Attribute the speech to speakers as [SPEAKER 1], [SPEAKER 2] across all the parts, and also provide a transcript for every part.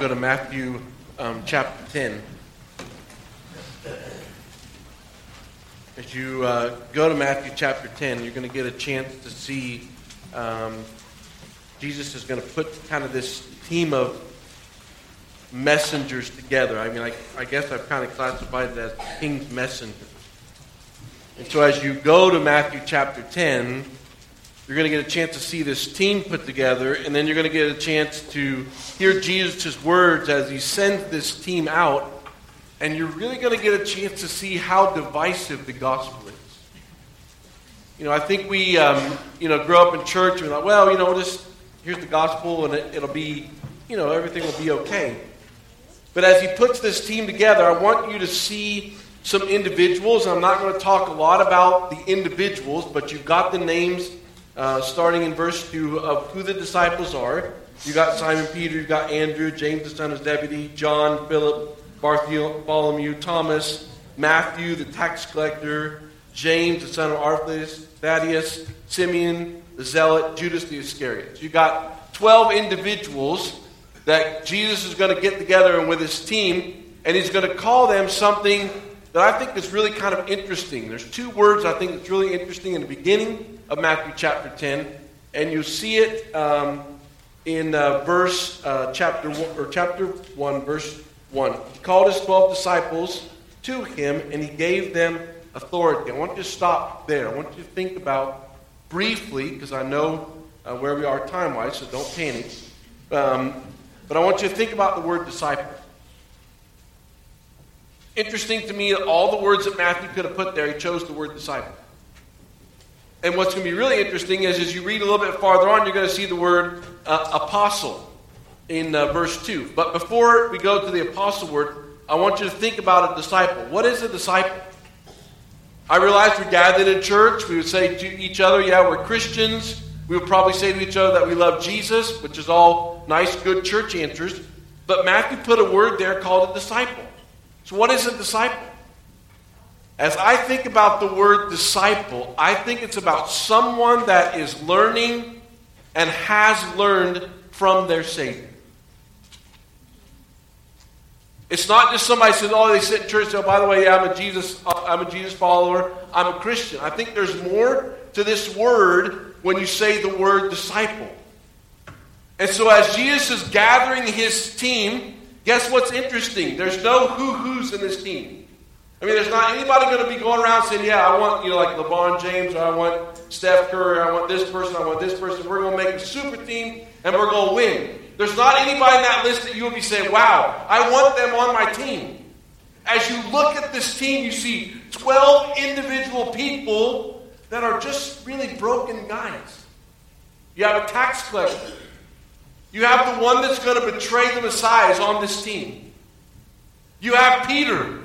[SPEAKER 1] go to Matthew um, chapter 10. As you uh, go to Matthew chapter 10, you're going to get a chance to see um, Jesus is going to put kind of this team of messengers together. I mean, I, I guess I've kind of classified it as king's messengers. And so as you go to Matthew chapter 10, you're going to get a chance to see this team put together, and then you're going to get a chance to hear Jesus' words as he sends this team out, and you're really going to get a chance to see how divisive the gospel is. You know, I think we, um, you know, grow up in church and we're like, well, you know, just here's the gospel, and it, it'll be, you know, everything will be okay. But as he puts this team together, I want you to see some individuals. I'm not going to talk a lot about the individuals, but you've got the names uh, starting in verse 2 of who the disciples are. You got Simon Peter, you got Andrew, James the son of Zebedee, John, Philip, Bartholomew, Thomas, Matthew the tax collector, James the son of Alphaeus, Thaddeus, Simeon the zealot, Judas the Iscariot. You got 12 individuals that Jesus is going to get together and with his team, and he's going to call them something that I think is really kind of interesting. There's two words I think that's really interesting in the beginning of Matthew chapter 10, and you see it um, in uh, verse uh, chapter one, or chapter one, verse one. He called his twelve disciples to him, and he gave them authority. I want you to stop there. I want you to think about briefly, because I know uh, where we are time wise, so don't panic. Um, but I want you to think about the word disciple. Interesting to me, all the words that Matthew could have put there, he chose the word disciple. And what's going to be really interesting is as you read a little bit farther on, you're going to see the word uh, apostle in uh, verse 2. But before we go to the apostle word, I want you to think about a disciple. What is a disciple? I realize we're gathered in church. We would say to each other, yeah, we're Christians. We would probably say to each other that we love Jesus, which is all nice, good church answers. But Matthew put a word there called a disciple. So, what is a disciple? As I think about the word disciple, I think it's about someone that is learning and has learned from their Savior. It's not just somebody says, "Oh, they sit in church." Oh, by the way, I'm a Jesus, uh, I'm a Jesus follower. I'm a Christian. I think there's more to this word when you say the word disciple. And so, as Jesus is gathering his team, guess what's interesting? There's no who who's in this team. I mean, there's not anybody going to be going around saying, yeah, I want, you know, like LeBron James, or I want Steph Curry, I want this person, I want this person. We're going to make a super team, and we're going to win. There's not anybody in that list that you will be saying, wow, I want them on my team. As you look at this team, you see 12 individual people that are just really broken guys. You have a tax collector. You have the one that's going to betray the Messiah is on this team. You have Peter,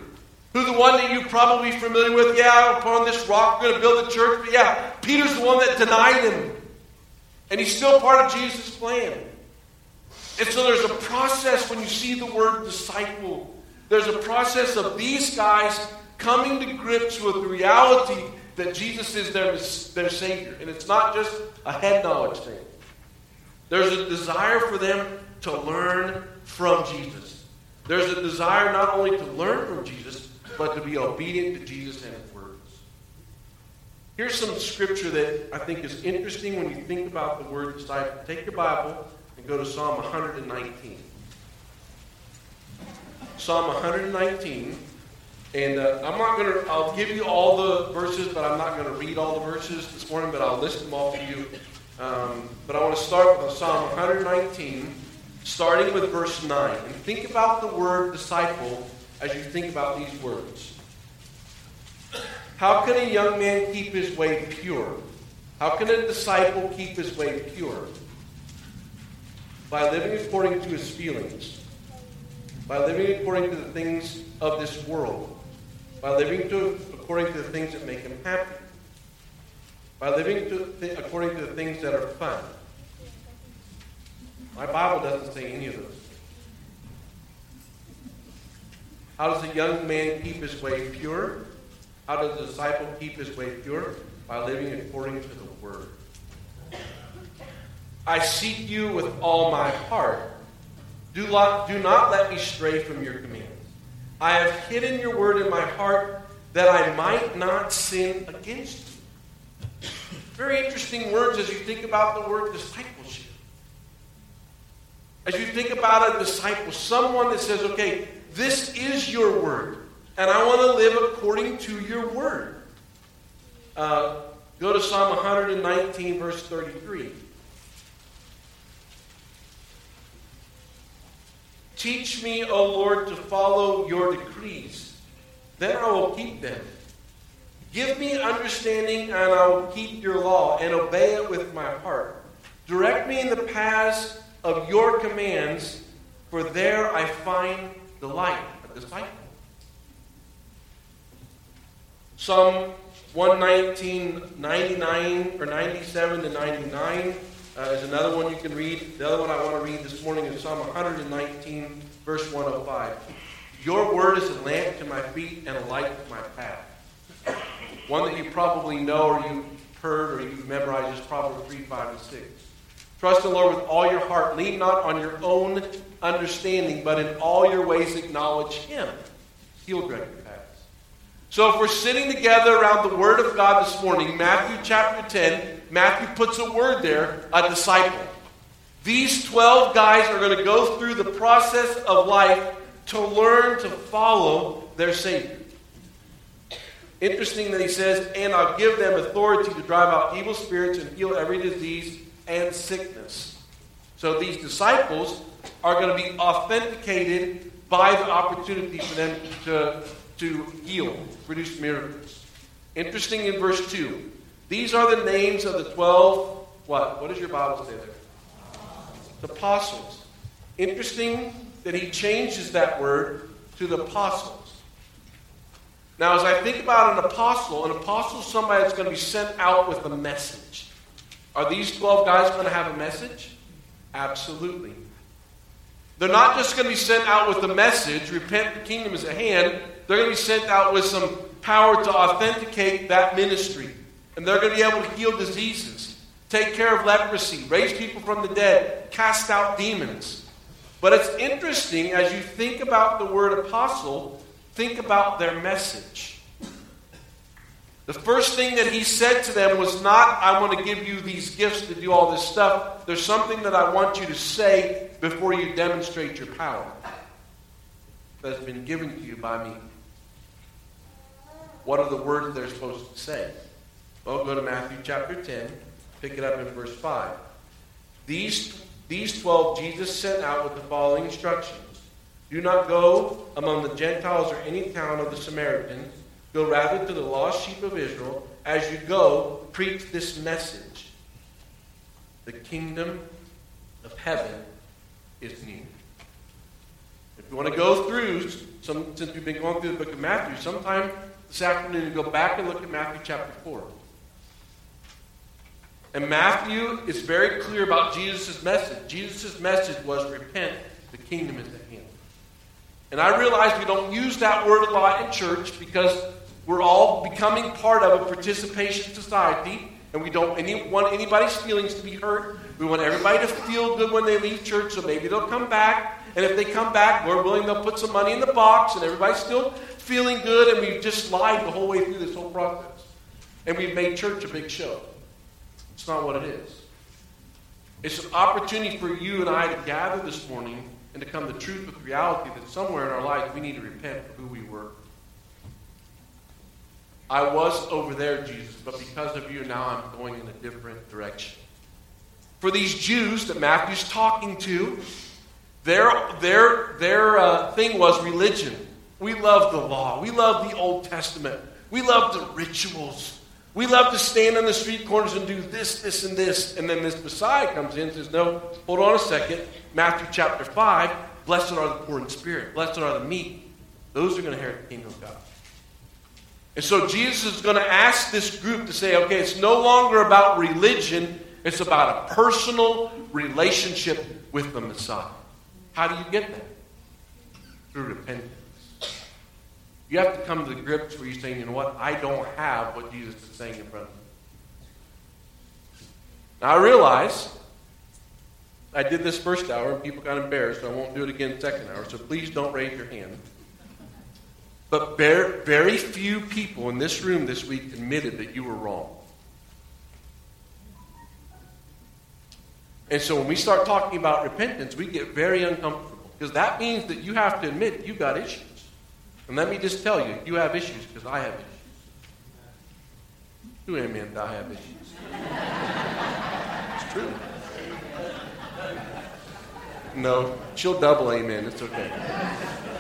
[SPEAKER 1] who the one that you're probably familiar with, yeah, upon this rock we're going to build a church. But yeah, Peter's the one that denied him. And he's still part of Jesus' plan. And so there's a process when you see the word disciple. There's a process of these guys coming to grips with the reality that Jesus is their, their Savior. And it's not just a head knowledge thing. There's a desire for them to learn from Jesus. There's a desire not only to learn from Jesus, but to be obedient to Jesus and his words. Here's some scripture that I think is interesting when you think about the word disciple. Take your Bible and go to Psalm 119. Psalm 119. And uh, I'm not going to, I'll give you all the verses, but I'm not going to read all the verses this morning, but I'll list them all for you. Um, but I want to start with Psalm 119, starting with verse 9. And think about the word disciple as you think about these words. How can a young man keep his way pure? How can a disciple keep his way pure? By living according to his feelings, by living according to the things of this world, by living to, according to the things that make him happy, by living th- according to the things that are fun. My Bible doesn't say any of those. How does a young man keep his way pure? How does a disciple keep his way pure? By living according to the word. I seek you with all my heart. Do not, do not let me stray from your commands. I have hidden your word in my heart that I might not sin against you. Very interesting words as you think about the word discipleship. As you think about a disciple, someone that says, okay, this is your word, and I want to live according to your word. Uh, go to Psalm 119, verse 33. Teach me, O Lord, to follow your decrees. Then I will keep them. Give me understanding, and I will keep your law and obey it with my heart. Direct me in the paths of your commands, for there I find delight. A disciple. Psalm 119, 99 or 97 to 99 uh, is another one you can read. The other one I want to read this morning is Psalm 119, verse 105. Your word is a lamp to my feet and a light to my path. One that you probably know or you've heard or you've memorized is Proverbs 3, 5, and 6. Trust the Lord with all your heart. Lean not on your own understanding, but in all your ways acknowledge Him. He'll direct your paths. So if we're sitting together around the Word of God this morning, Matthew chapter 10, Matthew puts a word there, a disciple. These 12 guys are going to go through the process of life to learn to follow their Savior. Interesting that he says, and I'll give them authority to drive out evil spirits and heal every disease and sickness. So these disciples are going to be authenticated by the opportunity for them to, to heal, produce miracles. Interesting in verse 2. These are the names of the 12, what? What does your Bible say there? The apostles. Interesting that he changes that word to the apostles. Now, as I think about an apostle, an apostle is somebody that's going to be sent out with a message. Are these 12 guys going to have a message? Absolutely. They're not just going to be sent out with a message, repent, the kingdom is at hand. They're going to be sent out with some power to authenticate that ministry. And they're going to be able to heal diseases, take care of leprosy, raise people from the dead, cast out demons. But it's interesting as you think about the word apostle, think about their message. The first thing that he said to them was not, I want to give you these gifts to do all this stuff. There's something that I want you to say before you demonstrate your power that has been given to you by me. What are the words they're supposed to say? Well, go to Matthew chapter 10, pick it up in verse 5. These, these 12 Jesus sent out with the following instructions Do not go among the Gentiles or any town of the Samaritans. Go rather to the lost sheep of Israel. As you go, preach this message The kingdom of heaven is near. If you want to go through, some, since we've been going through the book of Matthew, sometime this afternoon go back and look at Matthew chapter 4. And Matthew is very clear about Jesus' message. Jesus' message was repent, the kingdom is hand. And I realize we don't use that word a lot in church because we're all becoming part of a participation society, and we don't any, want anybody's feelings to be hurt. We want everybody to feel good when they leave church, so maybe they'll come back. And if they come back, we're willing, they'll put some money in the box, and everybody's still feeling good, and we've just lied the whole way through this whole process. And we've made church a big show. It's not what it is. It's an opportunity for you and I to gather this morning and to come to truth with reality that somewhere in our life we need to repent for who we were. I was over there, Jesus, but because of you, now I'm going in a different direction. For these Jews that Matthew's talking to, their, their, their uh, thing was religion. We love the law. We love the Old Testament. We love the rituals. We love to stand on the street corners and do this, this, and this. And then this Messiah comes in and says, No, hold on a second. Matthew chapter 5 Blessed are the poor in spirit, blessed are the meek. Those are going to inherit the kingdom of God. And so Jesus is going to ask this group to say, okay, it's no longer about religion, it's about a personal relationship with the Messiah. How do you get that? Through repentance. You have to come to the grips where you're saying, you know what, I don't have what Jesus is saying in front of me. Now I realize I did this first hour and people got embarrassed, so I won't do it again second hour. So please don't raise your hand. But very few people in this room this week admitted that you were wrong. And so when we start talking about repentance, we get very uncomfortable because that means that you have to admit you've got issues. And let me just tell you, you have issues because I have issues. Do amen, I have issues. it's true. No, she'll double amen. It's okay.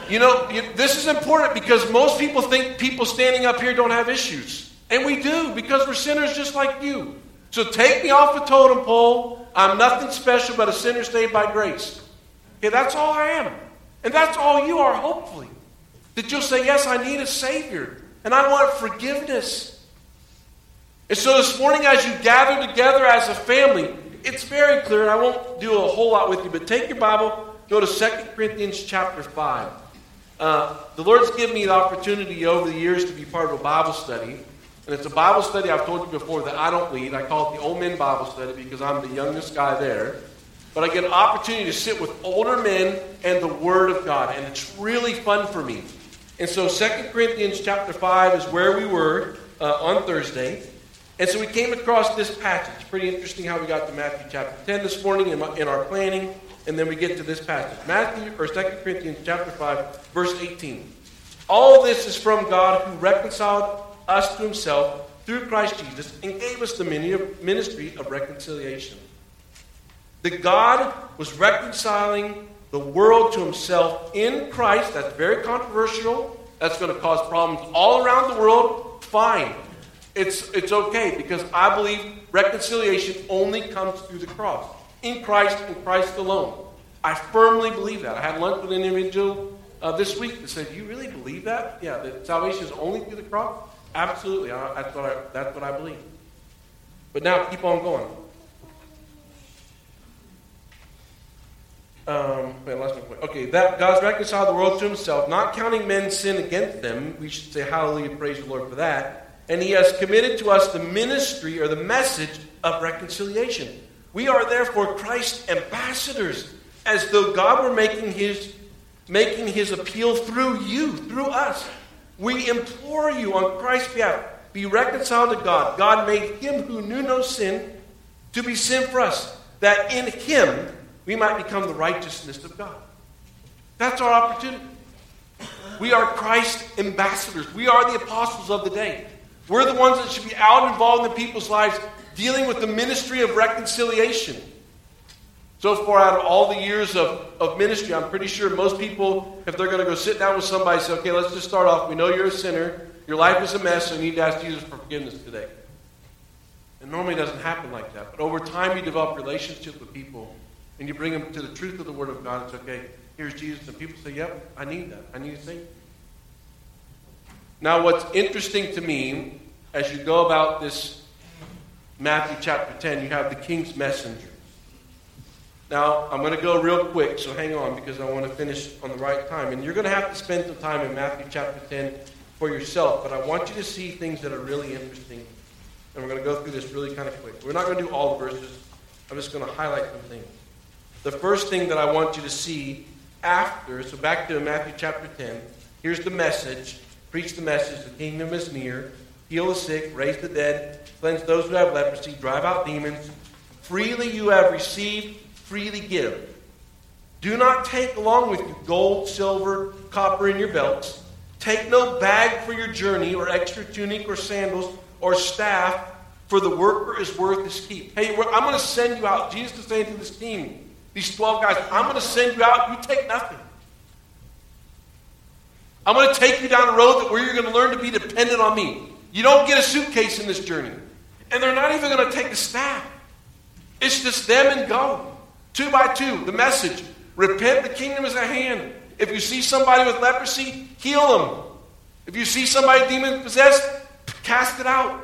[SPEAKER 1] You know, this is important because most people think people standing up here don't have issues. And we do because we're sinners just like you. So take me off the totem pole. I'm nothing special but a sinner saved by grace. Okay, that's all I am. And that's all you are, hopefully. That you'll say, Yes, I need a Savior. And I want forgiveness. And so this morning, as you gather together as a family, it's very clear, and I won't do a whole lot with you, but take your Bible, go to 2 Corinthians chapter 5. Uh, the Lord's given me the opportunity over the years to be part of a Bible study. And it's a Bible study I've told you before that I don't lead. I call it the Old Men Bible Study because I'm the youngest guy there. But I get an opportunity to sit with older men and the Word of God. And it's really fun for me. And so 2 Corinthians chapter 5 is where we were uh, on Thursday. And so we came across this passage. Pretty interesting how we got to Matthew chapter 10 this morning in, my, in our planning. And then we get to this passage. Matthew, or 2 Corinthians chapter 5, verse 18. All this is from God who reconciled us to himself through Christ Jesus and gave us the ministry of reconciliation. That God was reconciling the world to himself in Christ. That's very controversial. That's going to cause problems all around the world. Fine. It's, it's okay because I believe reconciliation only comes through the cross. In Christ and Christ alone. I firmly believe that. I had lunch with an individual uh, this week that said, You really believe that? Yeah, that salvation is only through the cross? Absolutely. I, that's, what I, that's what I believe. But now, keep on going. Um, wait, lost my point. Okay, that God's reconciled the world to himself, not counting men's sin against them. We should say hallelujah, praise the Lord for that and he has committed to us the ministry or the message of reconciliation. We are therefore Christ's ambassadors, as though God were making his, making his appeal through you, through us. We implore you on Christ's behalf, be reconciled to God. God made him who knew no sin to be sin for us, that in him we might become the righteousness of God. That's our opportunity. We are Christ's ambassadors. We are the apostles of the day. We're the ones that should be out involved in people's lives dealing with the ministry of reconciliation. So far, out of all the years of, of ministry, I'm pretty sure most people, if they're going to go sit down with somebody, say, okay, let's just start off. We know you're a sinner. Your life is a mess, so you need to ask Jesus for forgiveness today. And normally doesn't happen like that. But over time, you develop relationships with people, and you bring them to the truth of the Word of God. It's okay, here's Jesus. And people say, yep, I need that. I need a Savior. Now, what's interesting to me as you go about this Matthew chapter 10, you have the king's messenger. Now, I'm going to go real quick, so hang on because I want to finish on the right time. And you're going to have to spend some time in Matthew chapter 10 for yourself, but I want you to see things that are really interesting. And we're going to go through this really kind of quick. We're not going to do all the verses, I'm just going to highlight some things. The first thing that I want you to see after, so back to Matthew chapter 10, here's the message Preach the message the kingdom is near. Heal the sick, raise the dead, cleanse those who have leprosy, drive out demons. Freely you have received, freely give. Do not take along with you gold, silver, copper in your belts. Take no bag for your journey, or extra tunic, or sandals, or staff, for the worker is worth his keep. Hey, I'm going to send you out. Jesus is saying to this team, these 12 guys, I'm going to send you out. You take nothing. I'm going to take you down a road that where you're going to learn to be dependent on me. You don't get a suitcase in this journey. And they're not even going to take a staff. It's just them and go. Two by two. The message. Repent, the kingdom is at hand. If you see somebody with leprosy, heal them. If you see somebody demon possessed, cast it out.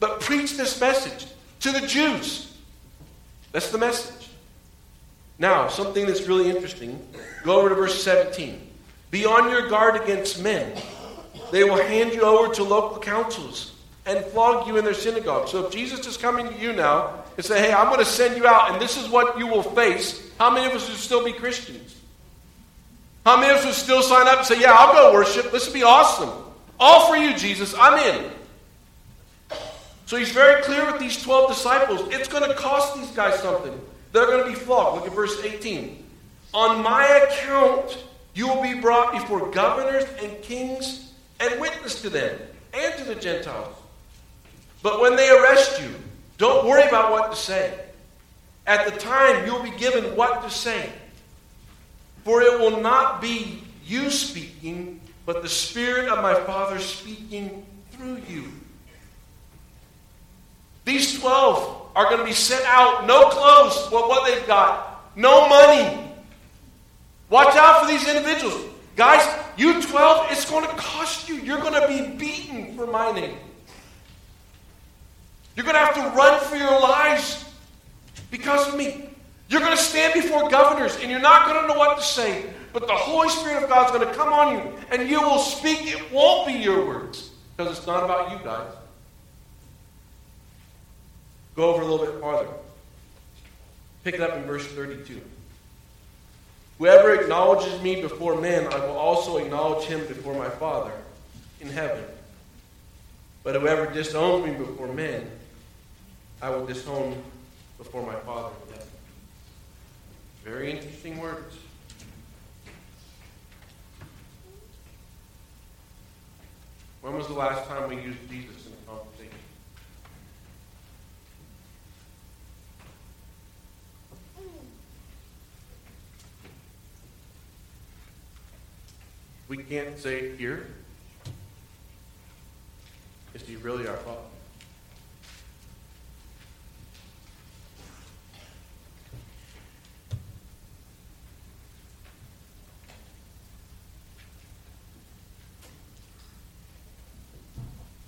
[SPEAKER 1] But preach this message to the Jews. That's the message. Now, something that's really interesting. Go over to verse 17. Be on your guard against men. They will hand you over to local councils and flog you in their synagogue. So if Jesus is coming to you now and say, hey, I'm going to send you out and this is what you will face, how many of us would still be Christians? How many of us would still sign up and say, yeah, I'll go worship. This would be awesome. All for you, Jesus. I'm in. So he's very clear with these 12 disciples. It's going to cost these guys something. They're going to be flogged. Look at verse 18. On my account, you will be brought before governors and kings and witness to them and to the Gentiles. But when they arrest you, don't worry about what to say. At the time, you'll be given what to say. For it will not be you speaking, but the Spirit of my Father speaking through you. These 12 are going to be sent out, no clothes, what, what they've got, no money. Watch out for these individuals. Guys, you 12, it's going to cost you. You're going to be beaten for my name. You're going to have to run for your lives because of me. You're going to stand before governors and you're not going to know what to say. But the Holy Spirit of God is going to come on you and you will speak. It won't be your words because it's not about you guys. Go over a little bit farther. Pick it up in verse 32. Whoever acknowledges me before men, I will also acknowledge him before my Father in heaven. But whoever disowns me before men, I will disown before my Father in heaven. Very interesting words. When was the last time we used Jesus in a conversation? We can't say here. Is he really our Father?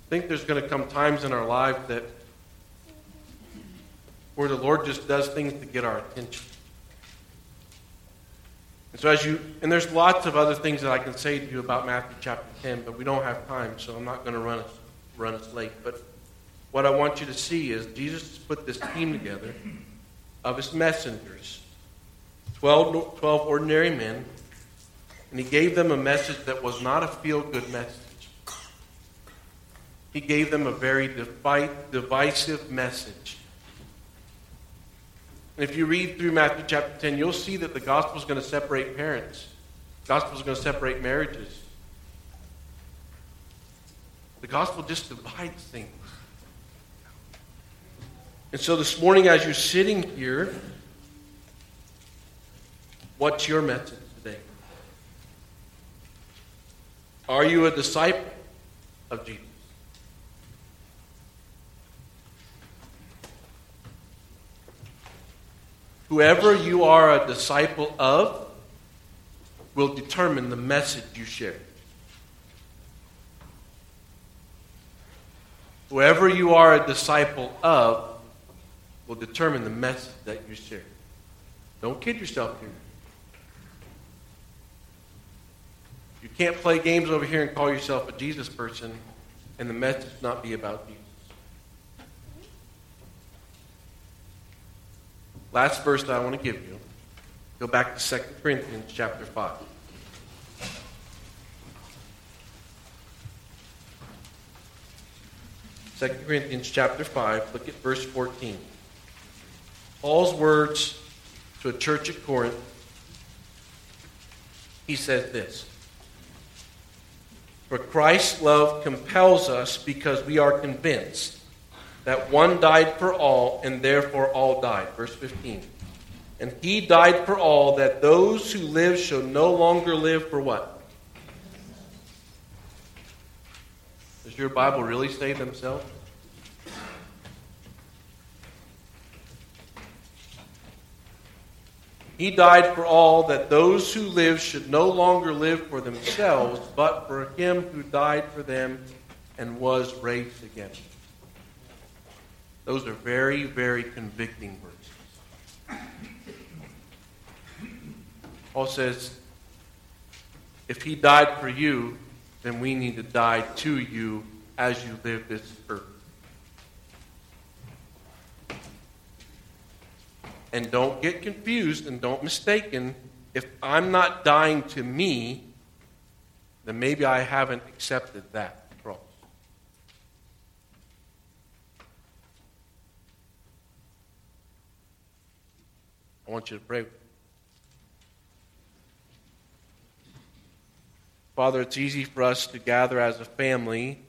[SPEAKER 1] I think there's going to come times in our life that where the Lord just does things to get our attention. So as you and there's lots of other things that I can say to you about Matthew chapter 10, but we don't have time, so I'm not going to run us run us late. But what I want you to see is Jesus put this team together of his messengers, 12, 12 ordinary men, and he gave them a message that was not a feel good message. He gave them a very divisive message. And if you read through Matthew chapter 10, you'll see that the gospel is going to separate parents. The gospel is going to separate marriages. The gospel just divides things. And so this morning, as you're sitting here, what's your message today? Are you a disciple of Jesus? Whoever you are a disciple of will determine the message you share. Whoever you are a disciple of will determine the message that you share. Don't kid yourself here. You can't play games over here and call yourself a Jesus person and the message not be about Jesus. Last verse that I want to give you. Go back to 2 Corinthians chapter 5. Second Corinthians chapter 5, look at verse 14. Paul's words to a church at Corinth. He says this For Christ's love compels us because we are convinced that one died for all, and therefore all died. Verse 15. And he died for all, that those who live shall no longer live for what? Does your Bible really say themselves? He died for all, that those who live should no longer live for themselves, but for him who died for them and was raised again. Those are very, very convicting verses. Paul says, if he died for you, then we need to die to you as you live this earth. And don't get confused and don't mistaken. If I'm not dying to me, then maybe I haven't accepted that cross. I want you to pray. Father, it's easy for us to gather as a family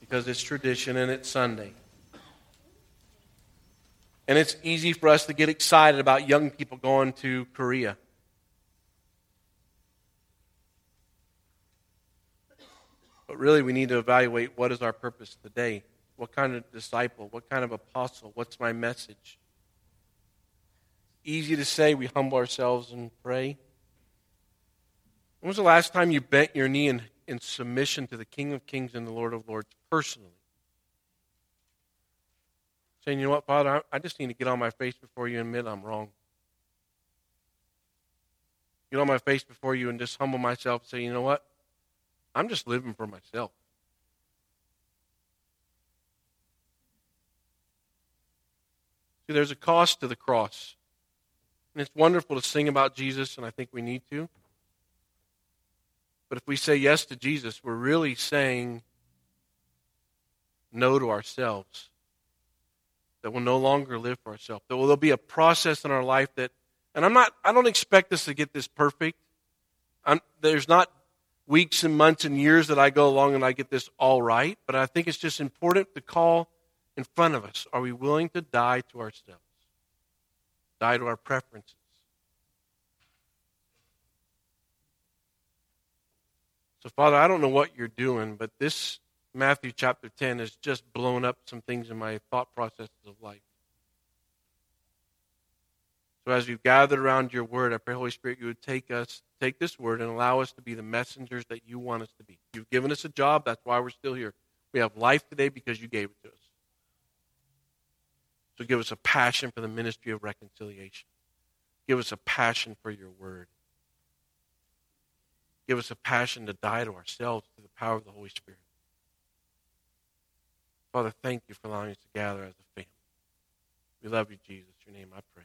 [SPEAKER 1] because it's tradition and it's Sunday. And it's easy for us to get excited about young people going to Korea. But really, we need to evaluate what is our purpose today. What kind of disciple? What kind of apostle? What's my message? Easy to say we humble ourselves and pray. When was the last time you bent your knee in, in submission to the King of Kings and the Lord of Lords personally? Saying, you know what, Father, I, I just need to get on my face before you and admit I'm wrong. Get on my face before you and just humble myself and say, you know what? I'm just living for myself. See, there's a cost to the cross. And it's wonderful to sing about Jesus, and I think we need to. But if we say yes to Jesus, we're really saying no to ourselves. That we'll no longer live for ourselves. That there'll be a process in our life that, and I'm not, I don't expect us to get this perfect. I'm, there's not weeks and months and years that I go along and I get this all right, but I think it's just important to call in front of us. Are we willing to die to ourselves? Die to our preferences? So, Father, I don't know what you're doing, but this Matthew chapter 10 has just blown up some things in my thought processes of life. So, as we've gathered around your word, I pray, Holy Spirit, you would take us, take this word, and allow us to be the messengers that you want us to be. You've given us a job, that's why we're still here. We have life today because you gave it to us. So, give us a passion for the ministry of reconciliation. Give us a passion for your word. Give us a passion to die to ourselves through the power of the Holy Spirit. Father, thank you for allowing us to gather as a family. We love you, Jesus. Your name I pray.